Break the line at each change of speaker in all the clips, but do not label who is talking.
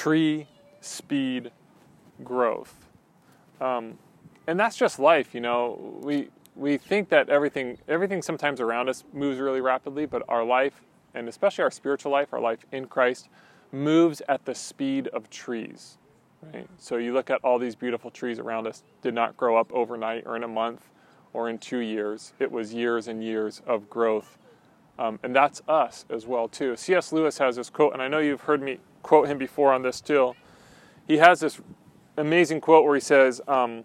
tree speed growth. Um, and that's just life, you know. We we think that everything everything sometimes around us moves really rapidly, but our life and especially our spiritual life, our life in Christ, moves at the speed of trees. Right? So you look at all these beautiful trees around us did not grow up overnight or in a month or in two years. It was years and years of growth. Um, and that's us as well too. C.S. Lewis has this quote, and I know you've heard me quote him before on this too. He has this amazing quote where he says, um,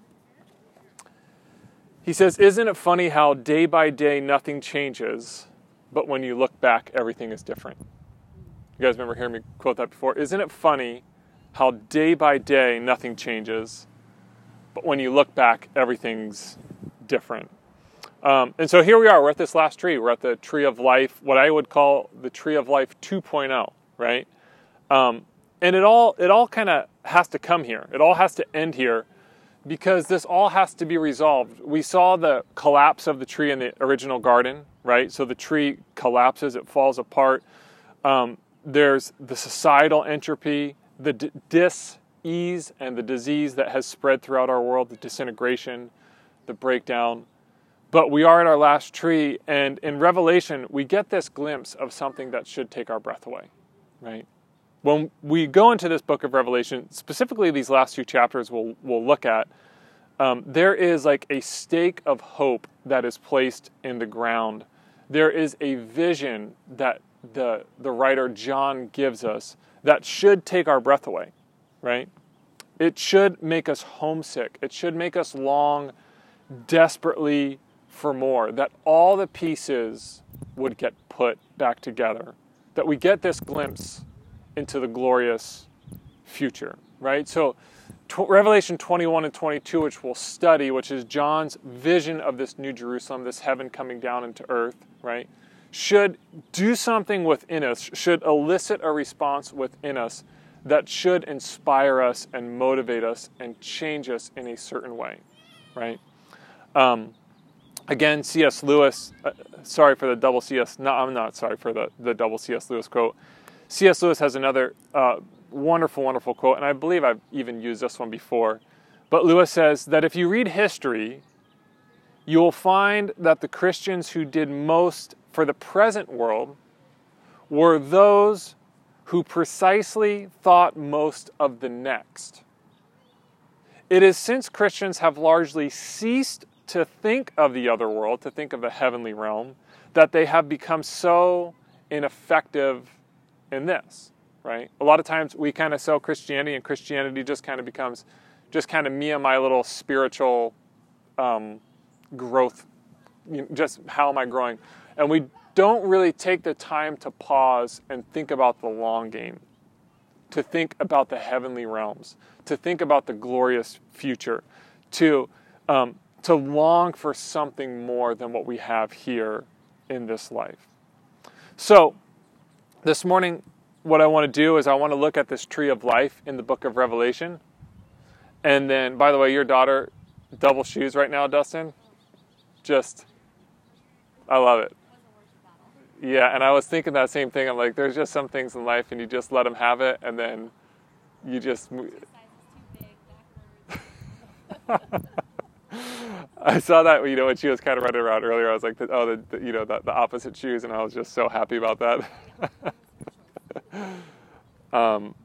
he says, Isn't it funny how day by day nothing changes, but when you look back, everything is different? You guys remember hearing me quote that before? Isn't it funny how day by day nothing changes, but when you look back, everything's different? Um, and so here we are, we're at this last tree. We're at the tree of life, what I would call the tree of life 2.0, right? Um, and it all it all kind of has to come here. It all has to end here because this all has to be resolved. We saw the collapse of the tree in the original garden, right? So the tree collapses, it falls apart. Um, there's the societal entropy, the d- dis-ease and the disease that has spread throughout our world, the disintegration, the breakdown. But we are at our last tree, and in Revelation, we get this glimpse of something that should take our breath away, right? when we go into this book of Revelation, specifically these last few chapters we'll, we'll look at, um, there is like a stake of hope that is placed in the ground. There is a vision that the, the writer John gives us that should take our breath away, right? It should make us homesick. It should make us long desperately for more, that all the pieces would get put back together, that we get this glimpse into the glorious future, right? So, Revelation 21 and 22, which we'll study, which is John's vision of this new Jerusalem, this heaven coming down into earth, right? Should do something within us, should elicit a response within us that should inspire us and motivate us and change us in a certain way, right? Um, again, C.S. Lewis, uh, sorry for the double C.S., no, I'm not sorry for the, the double C.S. Lewis quote. C.S. Lewis has another uh, wonderful, wonderful quote, and I believe I've even used this one before. But Lewis says that if you read history, you will find that the Christians who did most for the present world were those who precisely thought most of the next. It is since Christians have largely ceased to think of the other world, to think of the heavenly realm, that they have become so ineffective in this, right? A lot of times we kind of sell Christianity, and Christianity just kind of becomes just kind of me and my little spiritual um, growth. You know, just how am I growing? And we don't really take the time to pause and think about the long game, to think about the heavenly realms, to think about the glorious future, to um, to long for something more than what we have here in this life. So, this morning, what I want to do is I want to look at this tree of life in the book of Revelation. And then, by the way, your daughter, double shoes right now, Dustin. Just, I love it. Yeah, and I was thinking that same thing. I'm like, there's just some things in life, and you just let them have it, and then you just. I saw that you know when she was kind of running around earlier. I was like, oh, the, the you know the, the, opposite shoes, and I was just so happy about that. um,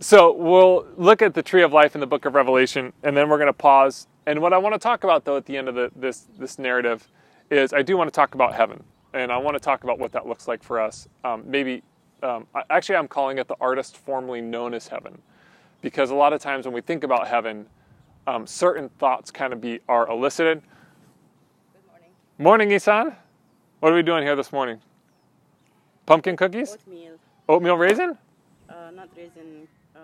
so we'll look at the tree of life in the book of Revelation, and then we're going to pause. And what I want to talk about, though, at the end of the, this this narrative, is I do want to talk about heaven, and I want to talk about what that looks like for us. Um, maybe, um, actually, I'm calling it the artist formerly known as heaven, because a lot of times when we think about heaven um, certain thoughts kind of be are elicited.
Good morning.
Morning, Isan. What are we doing here this morning? Pumpkin cookies?
Oatmeal.
Oatmeal raisin?
Uh, not raisin, uh,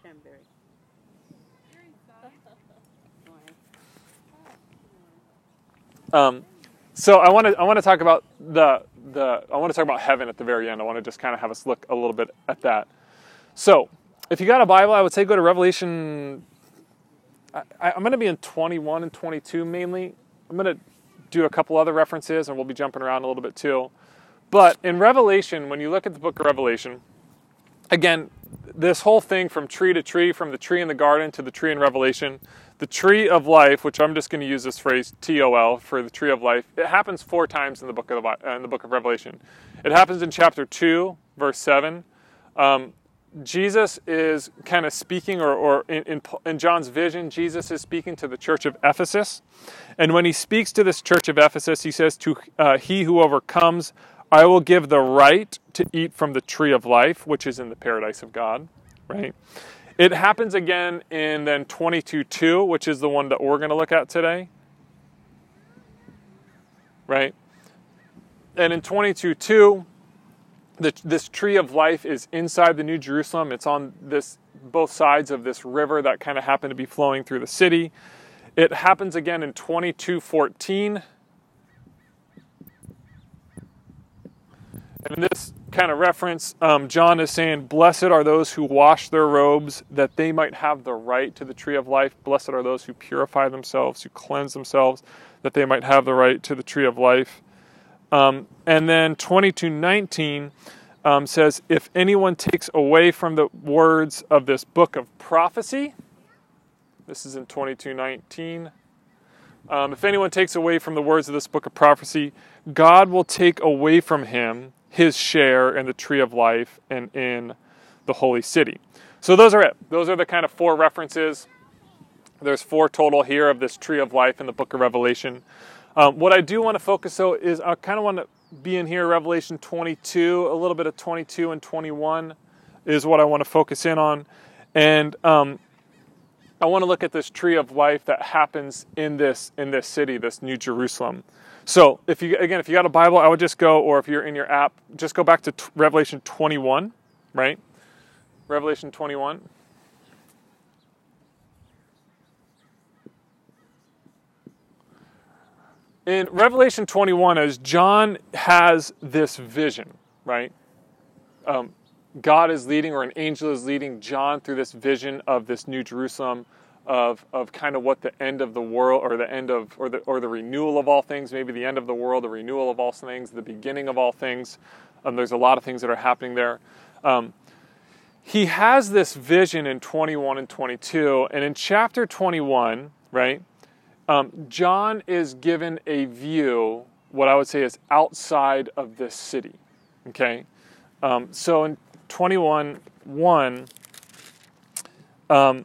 cranberry.
Um, so I want to I want to talk about the the I want to talk about heaven at the very end. I want to just kind of have us look a little bit at that. So if you got a Bible, I would say go to Revelation I, am going to be in 21 and 22 mainly. I'm going to do a couple other references and we'll be jumping around a little bit too. But in Revelation, when you look at the book of Revelation, again, this whole thing from tree to tree, from the tree in the garden to the tree in Revelation, the tree of life, which I'm just going to use this phrase TOL for the tree of life, it happens four times in the book of the, in the book of Revelation. It happens in chapter two, verse seven. Um, Jesus is kind of speaking, or, or in, in, in, John's vision, Jesus is speaking to the church of Ephesus. And when he speaks to this church of Ephesus, he says, To uh, he who overcomes, I will give the right to eat from the tree of life, which is in the paradise of God, right? It happens again in then 22.2, which is the one that we're going to look at today, right? And in 22.2, the, this tree of life is inside the New Jerusalem. It's on this both sides of this river that kind of happened to be flowing through the city. It happens again in 22:14. And in this kind of reference, um, John is saying, Blessed are those who wash their robes, that they might have the right to the tree of life. Blessed are those who purify themselves, who cleanse themselves, that they might have the right to the tree of life. Um, and then 2219 um, says, If anyone takes away from the words of this book of prophecy, this is in 2219. Um, if anyone takes away from the words of this book of prophecy, God will take away from him his share in the tree of life and in the holy city. So those are it. Those are the kind of four references. There's four total here of this tree of life in the book of Revelation. Um, what I do want to focus though is I kind of want to be in here Revelation 22, a little bit of 22 and 21 is what I want to focus in on, and um, I want to look at this tree of life that happens in this in this city, this New Jerusalem. So, if you again, if you got a Bible, I would just go, or if you're in your app, just go back to t- Revelation 21, right? Revelation 21. In Revelation 21, as John has this vision, right? Um, God is leading, or an angel is leading John through this vision of this New Jerusalem of, of kind of what the end of the world or the end of or the or the renewal of all things, maybe the end of the world, the renewal of all things, the beginning of all things. Um, there's a lot of things that are happening there. Um, he has this vision in 21 and 22, and in chapter 21, right, um, John is given a view, what I would say is outside of this city. Okay, um, so in 21 1. Um,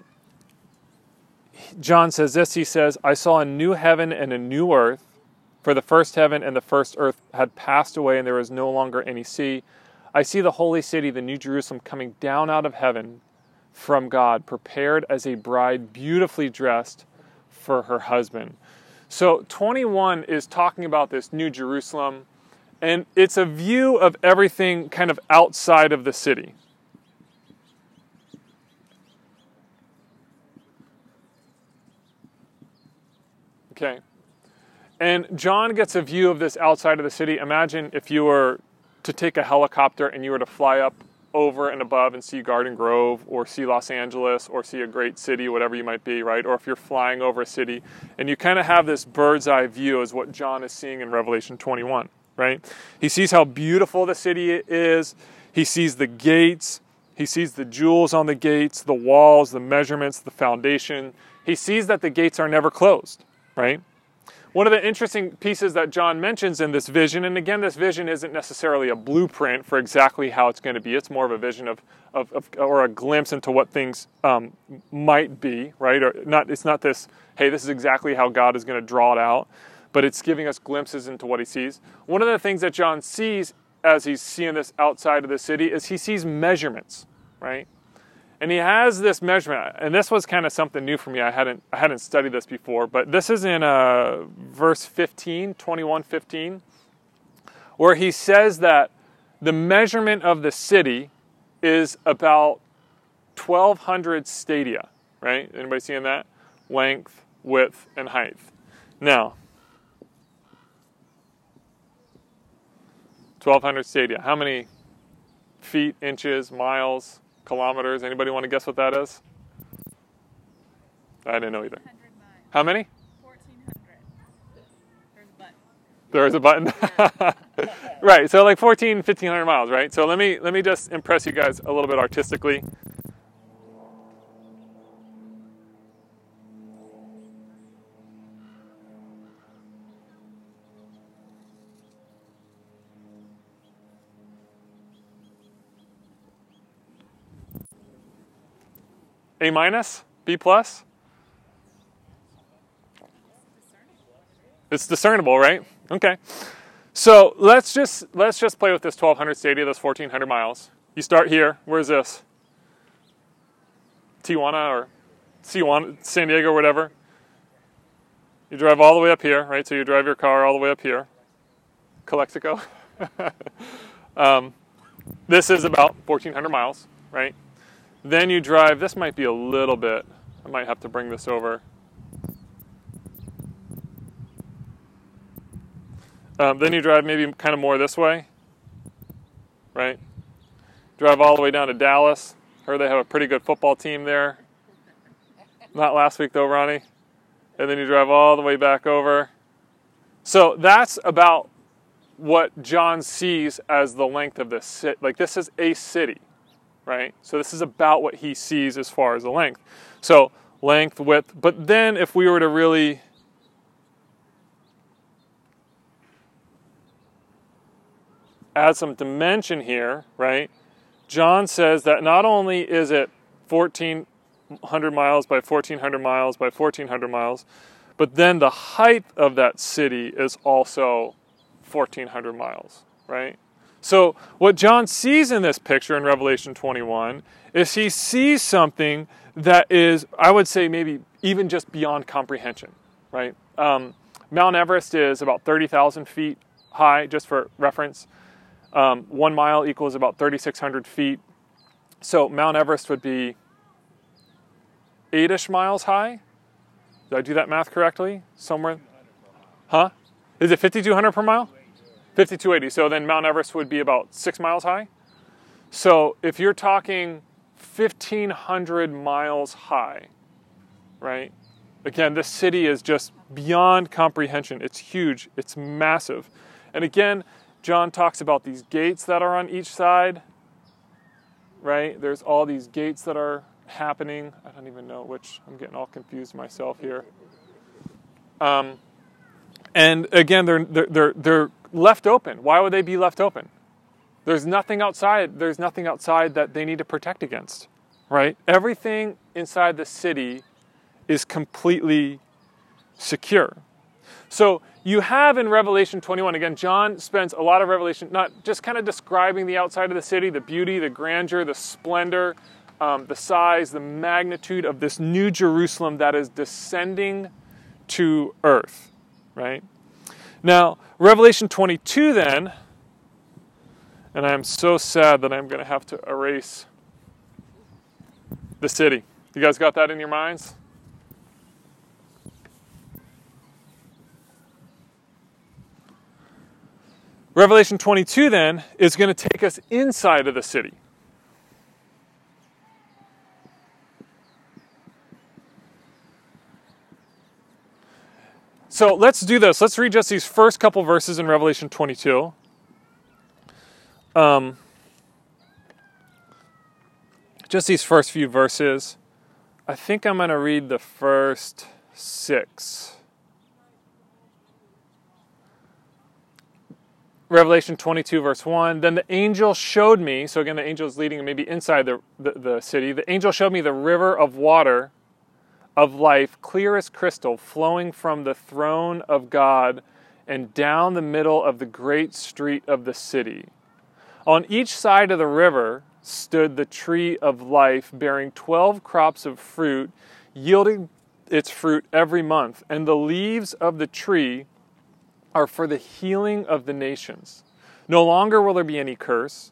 John says this he says, I saw a new heaven and a new earth, for the first heaven and the first earth had passed away, and there was no longer any sea. I see the holy city, the New Jerusalem, coming down out of heaven from God, prepared as a bride, beautifully dressed for her husband. So 21 is talking about this New Jerusalem, and it's a view of everything kind of outside of the city. Okay. And John gets a view of this outside of the city. Imagine if you were to take a helicopter and you were to fly up over and above and see Garden Grove or see Los Angeles or see a great city, whatever you might be, right? Or if you're flying over a city and you kind of have this bird's eye view as what John is seeing in Revelation 21, right? He sees how beautiful the city is, he sees the gates, he sees the jewels on the gates, the walls, the measurements, the foundation. He sees that the gates are never closed right? One of the interesting pieces that John mentions in this vision, and again, this vision isn't necessarily a blueprint for exactly how it's going to be. It's more of a vision of, of, of or a glimpse into what things um, might be, right? Or not. It's not this. Hey, this is exactly how God is going to draw it out, but it's giving us glimpses into what He sees. One of the things that John sees as he's seeing this outside of the city is he sees measurements, right? And he has this measurement and this was kind of something new for me. I hadn't i hadn't studied this before but this is in uh, verse 15 21 15 where he says that the measurement of the city is about 1200 stadia right? Anybody seeing that? Length width and height. Now 1200 stadia. How many feet inches miles kilometers. Anybody want to guess what that is? I didn't know either. How many? 1400. There's a button. There's a button. right. So like 14, 1500 miles, right? So let me let me just impress you guys a little bit artistically. A minus? B plus? It's discernible, right? Okay. So let's just let's just play with this 1200 stadia, this 1400 miles. You start here. Where's this? Tijuana or Tijuana, San Diego, or whatever. You drive all the way up here, right? So you drive your car all the way up here. Calexico. um, this is about 1,400 miles, right? Then you drive, this might be a little bit, I might have to bring this over. Um, then you drive maybe kind of more this way, right? Drive all the way down to Dallas. Heard they have a pretty good football team there. Not last week though, Ronnie. And then you drive all the way back over. So that's about what John sees as the length of this city. Like this is a city, right? So this is about what he sees as far as the length. So length, width. But then if we were to really add some dimension here, right? John says that not only is it 1400 miles by 1400 miles by 1400 miles, but then the height of that city is also 1400 miles, right? So, what John sees in this picture in Revelation 21 is he sees something that is, I would say, maybe even just beyond comprehension, right? Um, Mount Everest is about 30,000 feet high, just for reference. Um, one mile equals about 3,600 feet. So Mount Everest would be eight ish miles high. Did I do that math correctly? Somewhere? Huh? Is it 5,200 per mile? 5,280. So then Mount Everest would be about six miles high. So if you're talking 1,500 miles high, right? Again, this city is just beyond comprehension. It's huge, it's massive. And again, John talks about these gates that are on each side, right? There's all these gates that are happening. I don't even know which, I'm getting all confused myself here. Um, and again, they're, they're, they're left open. Why would they be left open? There's nothing outside. There's nothing outside that they need to protect against, right? Everything inside the city is completely secure. So you have in Revelation 21, again, John spends a lot of Revelation not just kind of describing the outside of the city, the beauty, the grandeur, the splendor, um, the size, the magnitude of this new Jerusalem that is descending to earth, right? Now, Revelation 22, then, and I am so sad that I'm going to have to erase the city. You guys got that in your minds? Revelation 22 then is going to take us inside of the city. So let's do this. Let's read just these first couple verses in Revelation 22. Um, just these first few verses. I think I'm going to read the first six. Revelation 22, verse 1. Then the angel showed me, so again, the angel is leading maybe inside the, the, the, city. The angel showed me the river of water of life, clear as crystal, flowing from the throne of God and down the middle of the great street of the city. On each side of the river stood the tree of life, bearing 12 crops of fruit, yielding its fruit every month. And the leaves of the tree are for the healing of the nations. No longer will there be any curse.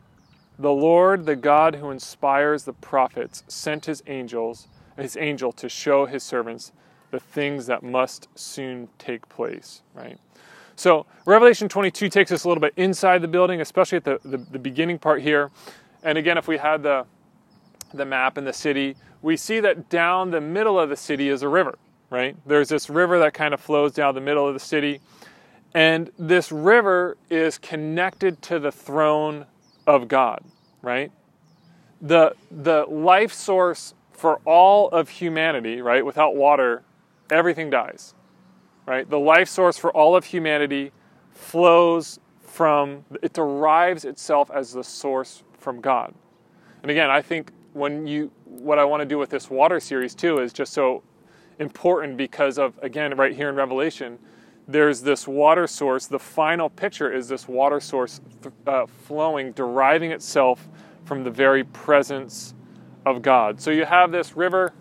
The Lord, the God who inspires the prophets, sent his angels, his angel to show his servants the things that must soon take place, right? So Revelation 22 takes us a little bit inside the building, especially at the, the, the beginning part here. And again, if we had the, the map in the city, we see that down the middle of the city is a river, right? There's this river that kind of flows down the middle of the city. And this river is connected to the throne of God, right? The, the life source for all of humanity, right? Without water, everything dies, right? The life source for all of humanity flows from, it derives itself as the source from God. And again, I think when you, what I want to do with this water series too is just so important because of, again, right here in Revelation, there's this water source. The final picture is this water source uh, flowing, deriving itself from the very presence of God. So you have this river.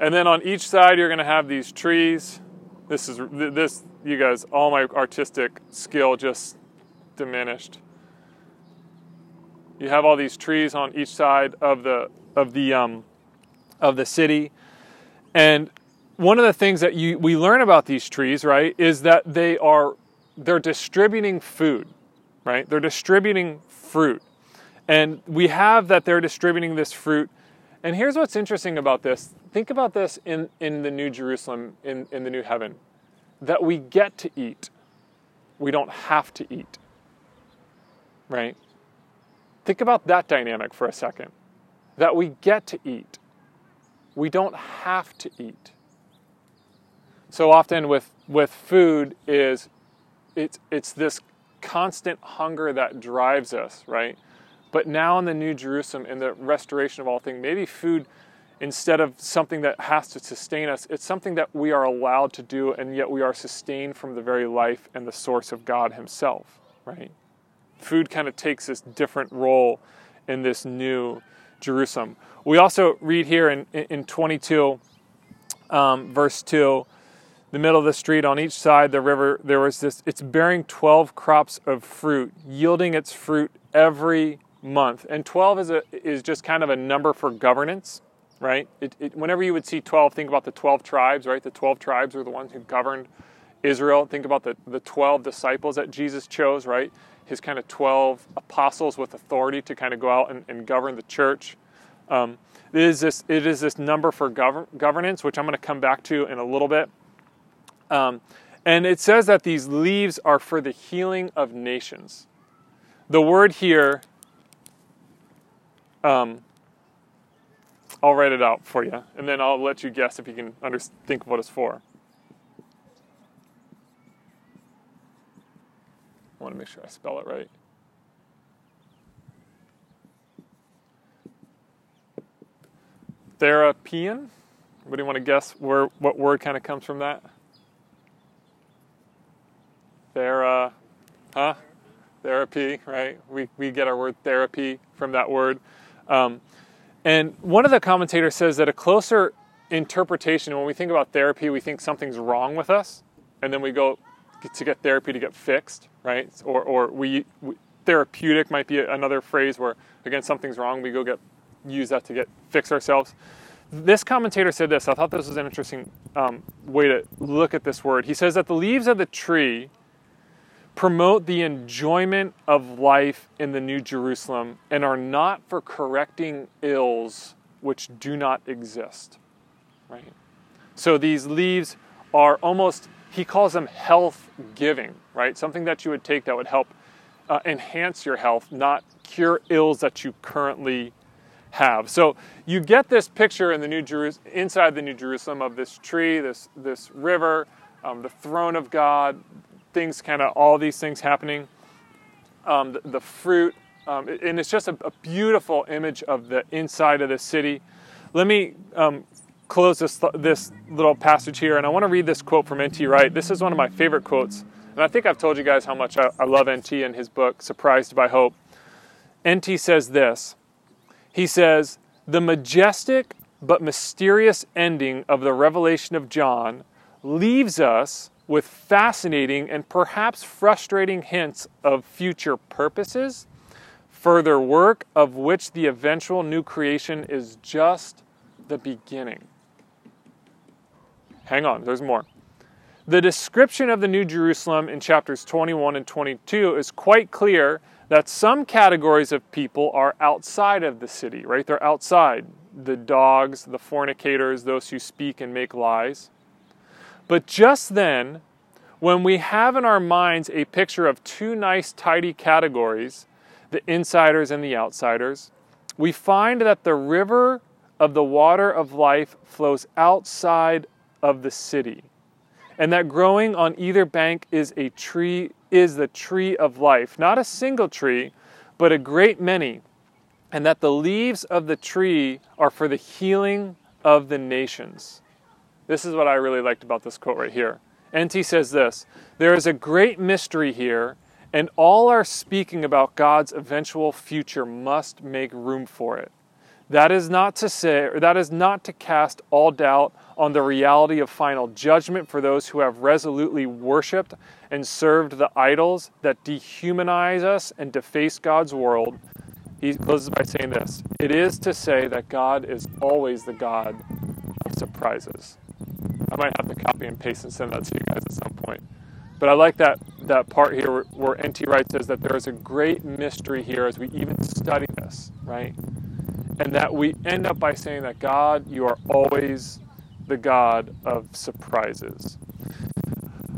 And then on each side, you're going to have these trees. This is this, you guys, all my artistic skill just diminished. You have all these trees on each side of the of the um, of the city, and one of the things that you we learn about these trees, right, is that they are they're distributing food, right? They're distributing fruit, and we have that they're distributing this fruit. And here's what's interesting about this. Think about this in, in the New Jerusalem, in, in the New Heaven, that we get to eat. We don't have to eat. Right? Think about that dynamic for a second that we get to eat. We don't have to eat. So often with, with food is it's, it's this constant hunger that drives us, right? But now in the New Jerusalem, in the restoration of all things, maybe food, instead of something that has to sustain us, it's something that we are allowed to do, and yet we are sustained from the very life and the source of God Himself, right? Food kind of takes this different role in this new Jerusalem. We also read here in, in 22, um, verse 2, the middle of the street on each side the river there was this it's bearing 12 crops of fruit yielding its fruit every month. And 12 is a is just kind of a number for governance right? It, it, whenever you would see 12 think about the 12 tribes right? The 12 tribes were the ones who governed israel. Think about the, the 12 disciples that jesus chose right his kind of 12 apostles with authority to kind of go out and, and govern the church. Um, it, is this, it is this number for govern, governance, which I'm going to come back to in a little bit. Um, and it says that these leaves are for the healing of nations. The word here, um, I'll write it out for you, and then I'll let you guess if you can under, think what it's for. Want to make sure I spell it right. Therapian? Anybody want to guess where what word kind of comes from that? Thera, huh? Therapy, right? We we get our word therapy from that word. Um, and one of the commentators says that a closer interpretation, when we think about therapy, we think something's wrong with us, and then we go to get therapy to get fixed, right? Or, or we, we, therapeutic might be another phrase where again something's wrong, we go get use that to get fix ourselves. This commentator said this. I thought this was an interesting um, way to look at this word. He says that the leaves of the tree promote the enjoyment of life in the New Jerusalem and are not for correcting ills which do not exist. Right? So these leaves are almost he calls them health giving, right? Something that you would take that would help uh, enhance your health, not cure ills that you currently have. So you get this picture in the New Jerus- inside the New Jerusalem of this tree, this this river, um, the throne of God, things kind of all these things happening, um, the, the, fruit, um, and it's just a, a, beautiful image of the inside of the city. Let me um, close this, this little passage here, and I want to read this quote from N.T. Wright. This is one of my favorite quotes, and I think I've told you guys how much I, I love N.T. and his book, Surprised by Hope. N.T. says this He says, The majestic but mysterious ending of the revelation of John leaves us with fascinating and perhaps frustrating hints of future purposes, further work of which the eventual new creation is just the beginning. Hang on, there's more. The description of the New Jerusalem in chapters 21 and 22 is quite clear that some categories of people are outside of the city, right? They're outside the dogs, the fornicators, those who speak and make lies. But just then, when we have in our minds a picture of two nice, tidy categories, the insiders and the outsiders, we find that the river of the water of life flows outside of the city. And that growing on either bank is a tree is the tree of life, not a single tree, but a great many. And that the leaves of the tree are for the healing of the nations. This is what I really liked about this quote right here. NT says this There is a great mystery here, and all our speaking about God's eventual future must make room for it. That is not to say, or that is not to cast all doubt on the reality of final judgment for those who have resolutely worshiped and served the idols that dehumanize us and deface God's world. He closes by saying this It is to say that God is always the God of surprises. I might have to copy and paste and send that to you guys at some point. But I like that, that part here where, where N.T. Wright says that there is a great mystery here as we even study this, right? And that we end up by saying that God, you are always the God of surprises.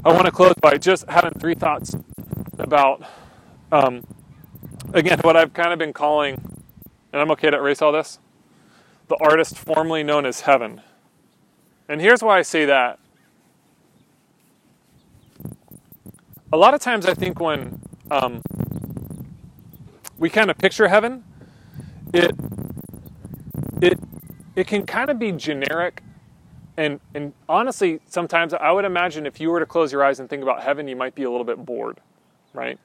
I want to close by just having three thoughts about, um, again, what I've kind of been calling, and I'm okay to erase all this, the artist formerly known as heaven. And here's why I say that. A lot of times I think when um, we kind of picture heaven, it it it can kind of be generic and and honestly sometimes i would imagine if you were to close your eyes and think about heaven you might be a little bit bored right?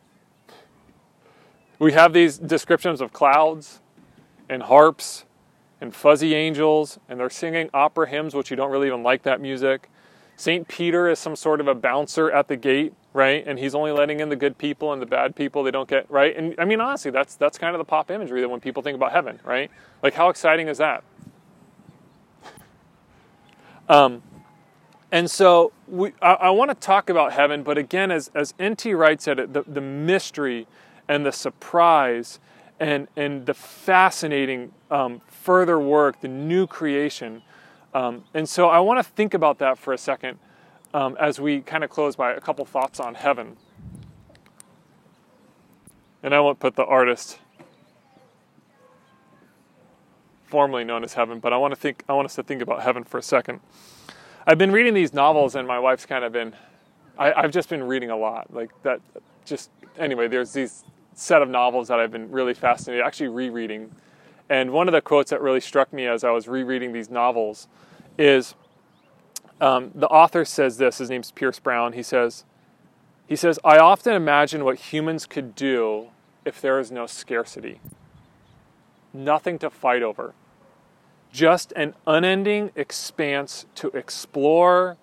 We have these descriptions of clouds and harps and fuzzy angels and they're singing opera hymns which you don't really even like that music. St peter is some sort of a bouncer at the gate right? And he's only letting in the good people and the bad people. They don't get right? And i mean honestly that's that's kind of the pop imagery that when people think about heaven right? Like how exciting is that? Um, and so we, I, I want to talk about heaven, but again, as, as N.T. Wright's said it, the, the mystery and the surprise and, and the fascinating um, further work, the new creation. Um, and so I want to think about that for a second um, as we kind of close by a couple thoughts on heaven. And I won't put the artist formerly known as heaven, but I want to think I want us to think about heaven for a second. I've been reading these novels, and my wife's kind of been. I, I've just been reading a lot, like that. Just anyway, there's these set of novels that I've been really fascinated, actually rereading. And one of the quotes that really struck me as I was rereading these novels is um, the author says this. His name's Pierce Brown. He says, he says, I often imagine what humans could do if there is no scarcity nothing to fight over. Just an unending expanse to explore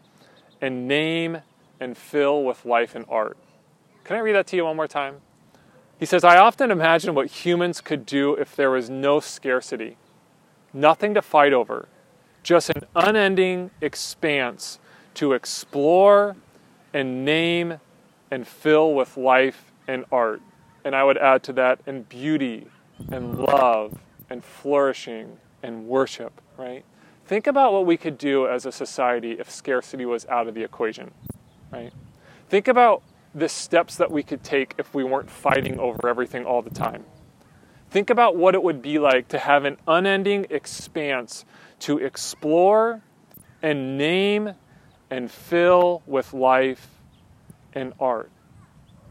and name and fill with life and art. Can I read that to you one more time? He says, I often imagine what humans could do if there was no scarcity, nothing to fight over, just an unending expanse to explore and name and fill with life and art. And I would add to that, and beauty and love and flourishing and worship, right? Think about what we could do as a society if scarcity was out of the equation, right? Think about the steps that we could take if we weren't fighting over everything all the time. Think about what it would be like to have an unending expanse to explore and name and fill with life and art.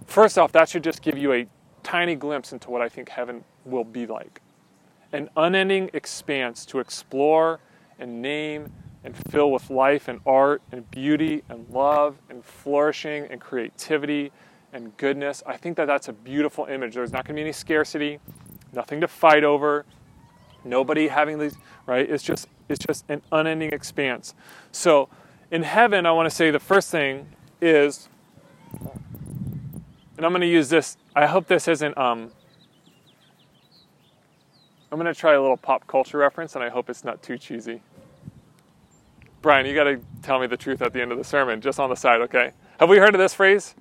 First off, that should just give you a tiny glimpse into what I think heaven will be like an unending expanse to explore and name and fill with life and art and beauty and love and flourishing and creativity and goodness. I think that that's a beautiful image. There's not going to be any scarcity, nothing to fight over, nobody having these, right? It's just it's just an unending expanse. So, in heaven, I want to say the first thing is and I'm going to use this. I hope this isn't um, I'm going to try a little pop culture reference, and I hope it's not too cheesy. Brian, you got to tell me the truth at the end of the sermon, just on the side, okay? Have we heard of this phrase?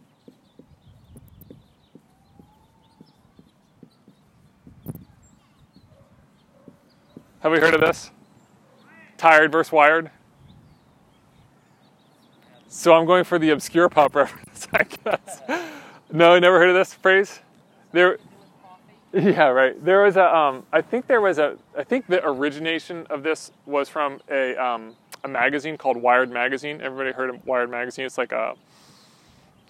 Have we heard of this? Tired versus wired. So I'm going for the obscure pop reference, I guess. No, never heard of this phrase. There, yeah, right. There was a. Um, I think there was a. I think the origination of this was from a um, a magazine called Wired Magazine. Everybody heard of Wired Magazine? It's like a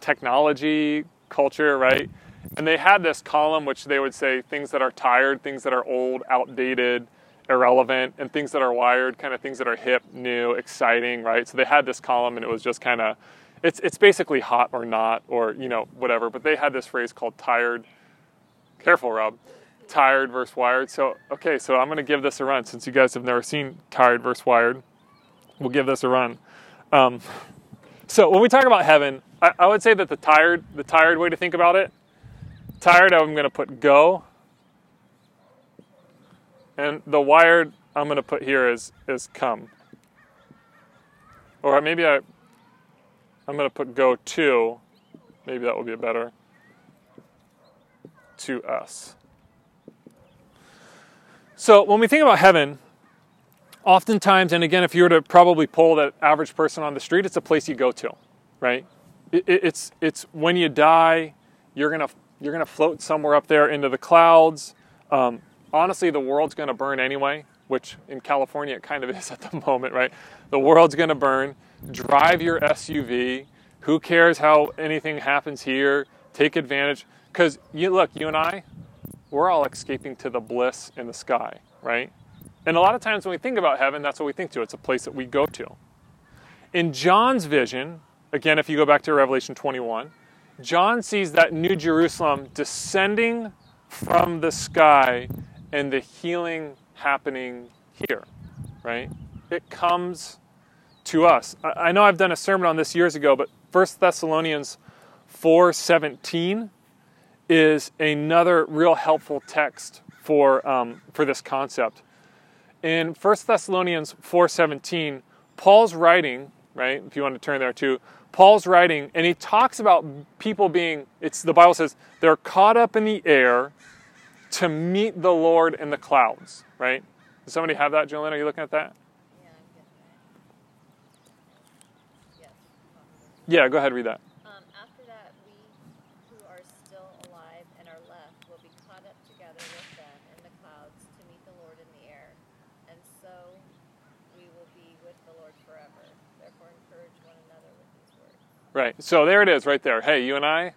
technology culture, right? And they had this column which they would say things that are tired, things that are old, outdated, irrelevant, and things that are wired, kind of things that are hip, new, exciting, right? So they had this column and it was just kind of it's it's basically hot or not or you know whatever, but they had this phrase called tired. Careful, Rob. Tired versus wired. So okay, so I'm going to give this a run since you guys have never seen tired versus wired. We'll give this a run. Um, so when we talk about heaven, I, I would say that the tired the tired way to think about it tired, I'm going to put go. And the wired I'm going to put here is, is come. Or maybe I, I'm going to put go to. Maybe that will be better. To us. So when we think about heaven, oftentimes, and again, if you were to probably poll that average person on the street, it's a place you go to, right? It, it, it's, it's when you die, you're to you're to float somewhere up there into the clouds. Um, honestly, the world's going to burn anyway, which in California it kind of is at the moment, right? The world's going to burn. Drive your SUV. Who cares how anything happens here? Take advantage. Because you look, you and I, we're all escaping to the bliss in the sky, right? And a lot of times when we think about heaven, that's what we think to. It's a place that we go to. In John's vision, again, if you go back to Revelation 21, John sees that New Jerusalem descending from the sky and the healing happening here, right? It comes to us. I know I've done a sermon on this years ago, but 1 Thessalonians 4:17 is another real helpful text for um, for this concept. In 1 Thessalonians 4:17, Paul's writing, right? If you want to turn there too, Paul's writing, and he talks about people being, it's the Bible says, they're caught up in the air to meet the Lord in the clouds, right? Does somebody have that, Jolene? Are you looking at that?
Yeah,
Yeah, go ahead, read that.
Um, after that, we who are still alive and are left will be caught up together with them in the clouds to meet the Lord in the air, and so we will be with the Lord forever. Therefore, encourage one another with these words.
Right. So there it is, right there. Hey, you and I,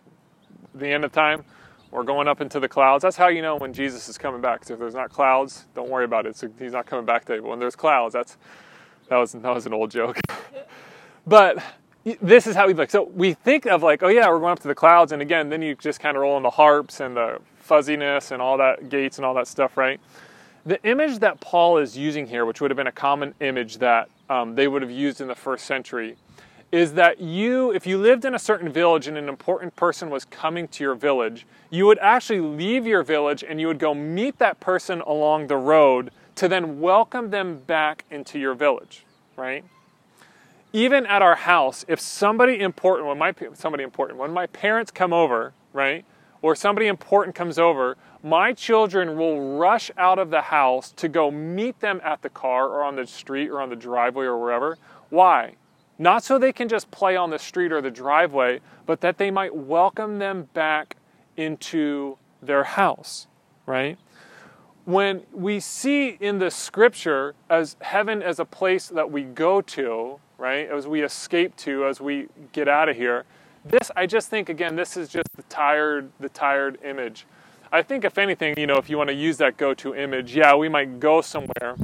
the end of time, we're going up into the clouds. That's how you know when Jesus is coming back. 'Cause if there's not clouds, don't worry about it. So he's not coming back today. But when there's clouds, that's that was that was an old joke. but this is how we look. So we think of like, oh yeah, we're going up to the clouds, and again, then you just kind of roll in the harps and the fuzziness and all that gates and all that stuff, right? The image that Paul is using here, which would have been a common image that um, they would have used in the first century, is that you, if you lived in a certain village and an important person was coming to your village, you would actually leave your village and you would go meet that person along the road to then welcome them back into your village, right? Even at our house, if somebody important, when my somebody important, when my parents come over, right, or somebody important comes over, my children will rush out of the house to go meet them at the car or on the street or on the driveway or wherever. Why? Not so they can just play on the street or the driveway, but that they might welcome them back into their house, right? When we see in the scripture as heaven as a place that we go to, right, as we escape to, as we get out of here, this I just think again, this is just the tired, the tired image. I think if anything, you know, if you want to use that go-to image, yeah, we might go somewhere,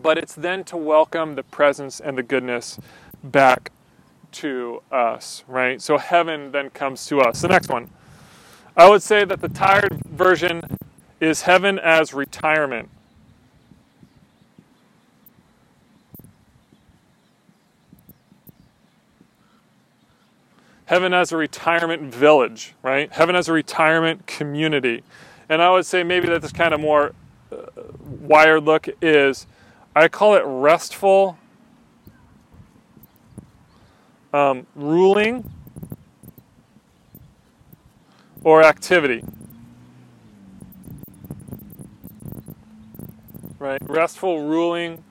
but it's then to welcome the presence and the goodness back to us, right? So heaven then comes to us. The next one. I would say that the tired version is heaven as retirement. Heaven as a retirement village, right? Heaven as a retirement community. And I would say maybe that this kind of more uh, wired look is I call it restful um, ruling or activity. right? Restful ruling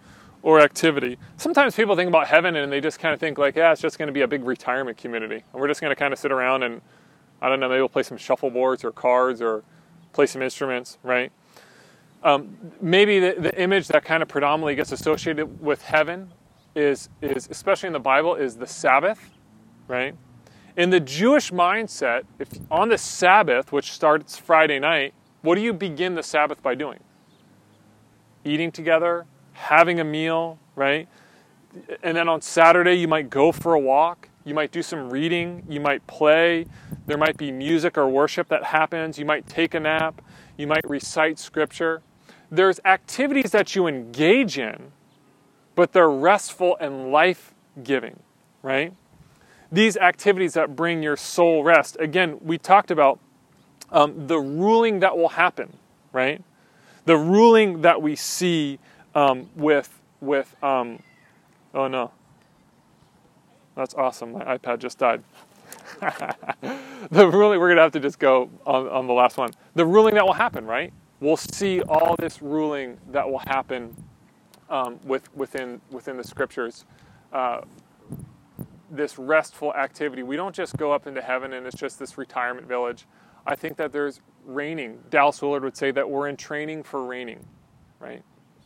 or activity. Sometimes people think about heaven and they just kind of think like, yeah, it's just going to be a big retirement community, and we're just going to kind of sit around and I don't know, maybe we'll play some shuffleboards or cards or play some instruments, right? Um, maybe the, the image that kind of predominantly gets associated with heaven is, is, especially in the Bible, is the Sabbath, right? In the Jewish mindset, if on the Sabbath, which starts Friday night, what do you begin the Sabbath by doing? Eating together, having a meal, right? And then on Saturday, you might go for a walk. You might do some reading. You might play. There might be music or worship that happens. You might take a nap. You might recite scripture. There's activities that you engage in, but they're restful and life giving, right? These activities that bring your soul rest. Again, we talked about um, the ruling that will happen, right? The ruling that we see um, with with um, oh no, that's awesome. My iPad just died. the ruling we're gonna have to just go on, on the last one. The ruling that will happen, right? We'll see all this ruling that will happen um, with within within the scriptures. Uh, this restful activity. We don't just go up into heaven and it's just this retirement village. I think that there's reigning. Dallas Willard would say that we're in training for reigning, right?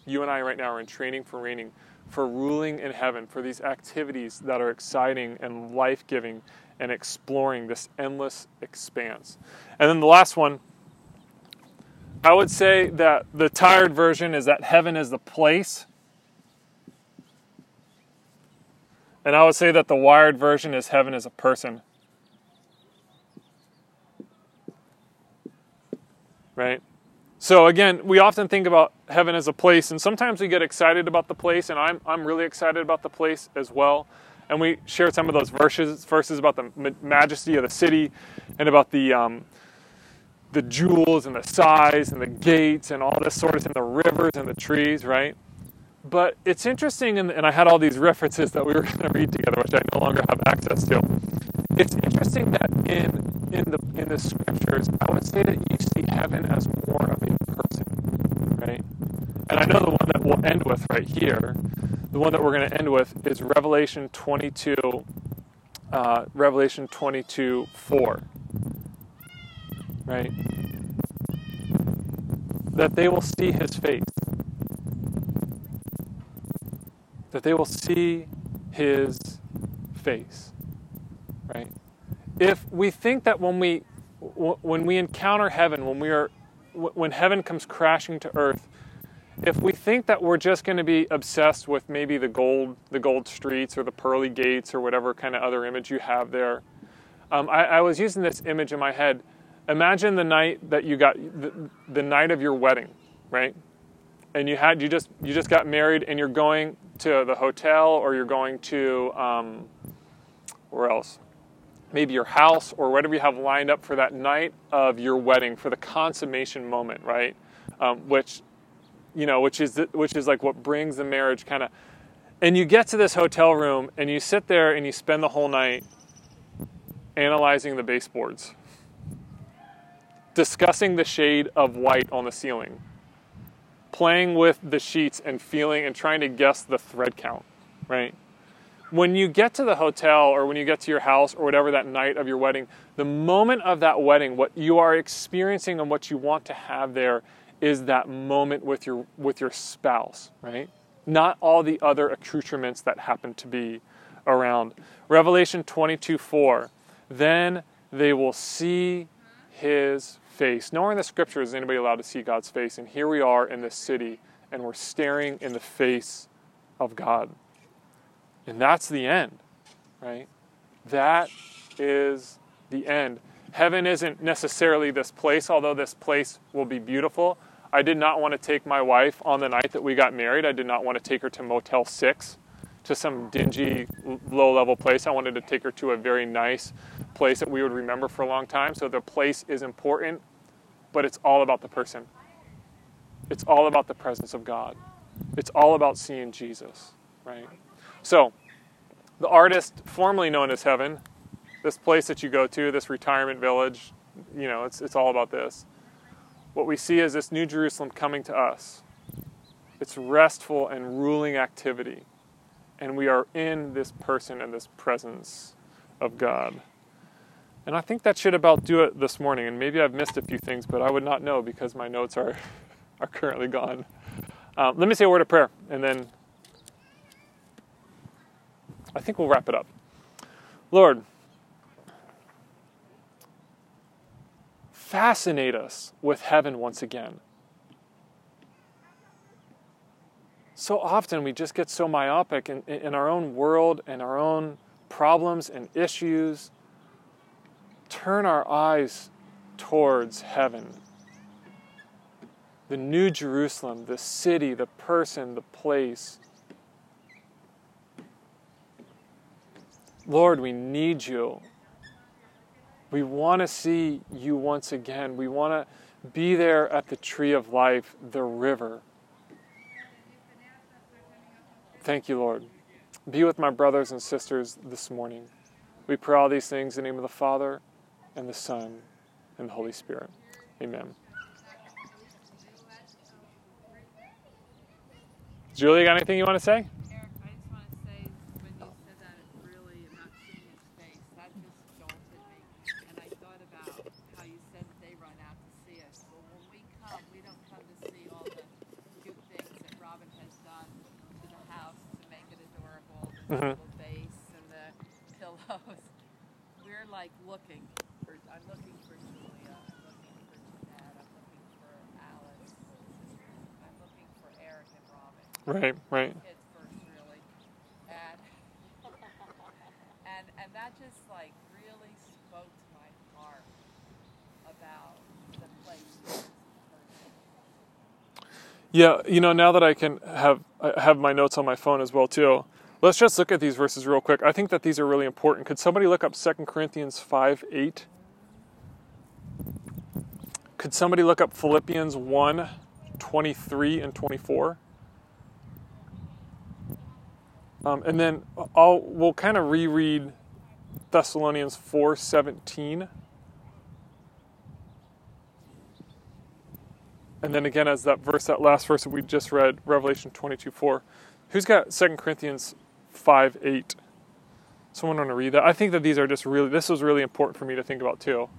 You and I right now are in training for reigning, for ruling in heaven, for these activities that are exciting and life giving and exploring this endless expanse. And then the last one, I would say that the tired version is that heaven is the place. And I would say that the wired version is heaven is a person. Right? So again, we often think about heaven as a place, and sometimes we get excited about the place, and I'm, I'm really excited about the place as well. And we share some of those verses, verses about the majesty of the city and about the, um, the jewels and the size and the gates and all this sort of thing, the rivers and the trees, right? But it's interesting, and, and I had all these references that we were going to read together, which I no longer have access to. It's interesting that in in the in the scriptures, I would say that you see heaven as more of a person, right? And I know the one that we'll end with right here, the one that we're going to end with is Revelation 22, uh, Revelation 22, 4, right? That they will see his face. That they will see his face, right? if we think that when we when we encounter heaven, when we are when heaven comes crashing to earth, if we think that we're just going to be obsessed with maybe the gold the gold streets or the pearly gates or whatever kind of other image you have there, um, I, I, was using this image in my head. Imagine the night that you got the, the night of your wedding, right? And you had you just you just got married and you're going to the hotel or you're going to um, where else? maybe your house or whatever you have lined up for that night of your wedding for the consummation moment, right? Um, which, you know, which is which is like what brings the marriage kind of. And you get to this hotel room and you sit there and you spend the whole night analyzing the baseboards, discussing the shade of white on the ceiling, playing with the sheets and feeling and trying to guess the thread count, right? when you get to the hotel or when you get to your house or whatever that night of your wedding, the moment of that wedding, what you are experiencing and what you want to have there is that moment with your with your spouse, right? Not all the other accoutrements that happen to be around. Revelation 22 4. Then they will see his face. Nowhere in the scripture is anybody allowed to see God's face. And here we are in this city, and we're staring in the face of God. And that's the end, right? That is the end. Heaven isn't necessarily this place, although this place will be beautiful. I did not want to take my wife on the night that we got married. I did not want to take her to Motel 6, to some dingy, low level place. I wanted to take her to a very nice place that we would remember for a long time. So the place is important, but it's all about the person. It's all about the presence of God. It's all about seeing Jesus, right? So, the artist formerly known as Heaven, this place that you go to, this retirement village, you know, it's, it's all about this. What we see is this New Jerusalem coming to us. It's restful and ruling activity. And we are in this person and this presence of God. And I think that should about do it this morning. And maybe I've missed a few things, but I would not know because my notes are, are currently gone. Um, let me say a word of prayer, and then I think we'll wrap it up. Lord, fascinate us with heaven once again. So often we just get so myopic in, in our own world and our own problems and issues. Turn our eyes towards heaven. The New Jerusalem, the city, the person, the place. Lord, we need you. We want to see you once again. We want to be there at the tree of life, the river. Thank you, Lord. Be with my brothers and sisters this morning. We pray all these things in the name of the Father, and the Son, and the Holy Spirit. Amen. Julie, got anything you want to say?
Eric, I just want to say when you said that, it really, not seeing his face, that just jolted me. And I thought about how you said that they run out to see us. Well, when we come, we don't come to see all the cute things that Robin has done to the house to make it adorable, the base and the pillows. We're like looking for, I'm looking for Julia, I'm looking for Jeanette, I'm looking for Alice, I'm looking for Eric and Robin
Right, right.
kids first, really, and and and that just like really spoke to my heart about the place. where this person
Yeah, you know, now that I can have I have my notes on my phone as well too. Let's just look at these verses real quick. I think that these are really important. Could somebody look up 2 Corinthians 5 8? Could somebody look up Philippians 1 23 and 24? Um, and then I'll we'll kind of reread Thessalonians 4 17. And then again, as that verse, that last verse that we just read, Revelation 22 4. Who's got 2 Corinthians 5 8? Someone want to read that? I think that these are just really, this was really important for me to think about too.